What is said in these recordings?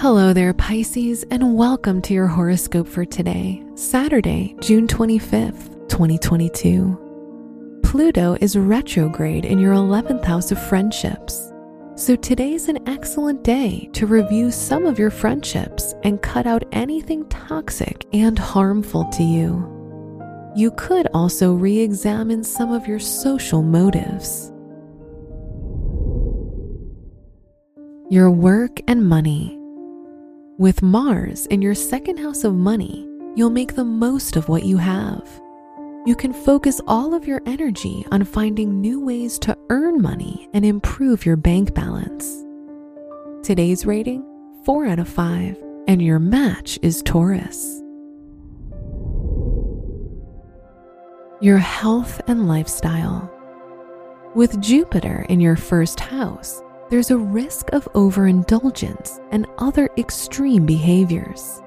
Hello there, Pisces, and welcome to your horoscope for today, Saturday, June 25th, 2022. Pluto is retrograde in your 11th house of friendships. So today's an excellent day to review some of your friendships and cut out anything toxic and harmful to you. You could also re examine some of your social motives. Your work and money. With Mars in your second house of money, you'll make the most of what you have. You can focus all of your energy on finding new ways to earn money and improve your bank balance. Today's rating 4 out of 5, and your match is Taurus. Your health and lifestyle. With Jupiter in your first house, there's a risk of overindulgence and other extreme behaviors.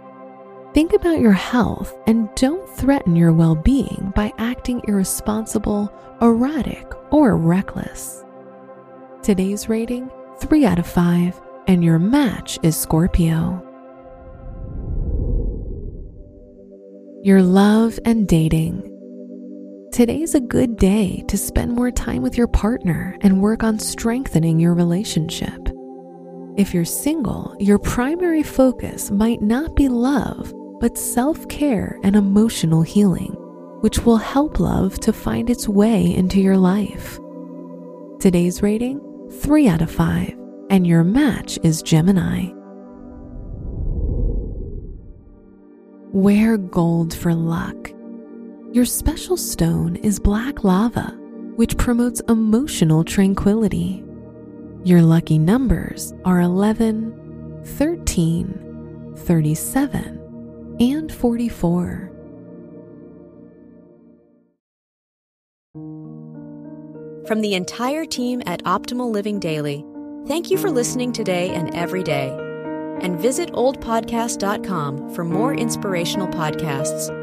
Think about your health and don't threaten your well being by acting irresponsible, erratic, or reckless. Today's rating 3 out of 5, and your match is Scorpio. Your love and dating. Today's a good day to spend more time with your partner and work on strengthening your relationship. If you're single, your primary focus might not be love, but self care and emotional healing, which will help love to find its way into your life. Today's rating 3 out of 5, and your match is Gemini. Wear gold for luck. Your special stone is black lava, which promotes emotional tranquility. Your lucky numbers are 11, 13, 37, and 44. From the entire team at Optimal Living Daily, thank you for listening today and every day. And visit oldpodcast.com for more inspirational podcasts.